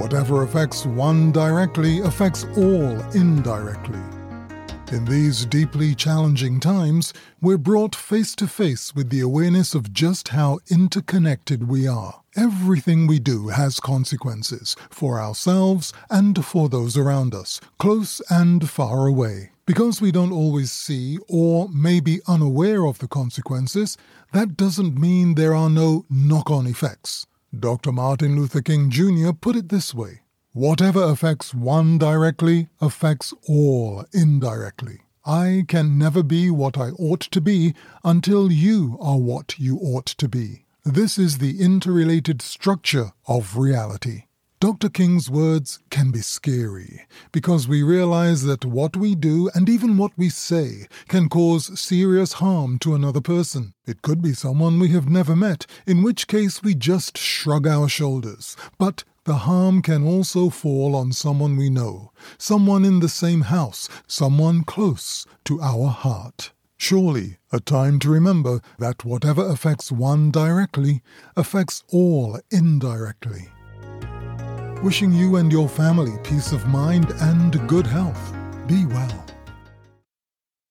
Whatever affects one directly affects all indirectly. In these deeply challenging times, we're brought face to face with the awareness of just how interconnected we are. Everything we do has consequences for ourselves and for those around us, close and far away. Because we don't always see or may be unaware of the consequences, that doesn't mean there are no knock on effects. Dr. Martin Luther King Jr. put it this way Whatever affects one directly affects all indirectly. I can never be what I ought to be until you are what you ought to be. This is the interrelated structure of reality. Dr. King's words can be scary because we realize that what we do and even what we say can cause serious harm to another person. It could be someone we have never met, in which case we just shrug our shoulders. But the harm can also fall on someone we know, someone in the same house, someone close to our heart. Surely, a time to remember that whatever affects one directly affects all indirectly wishing you and your family peace of mind and good health. Be well.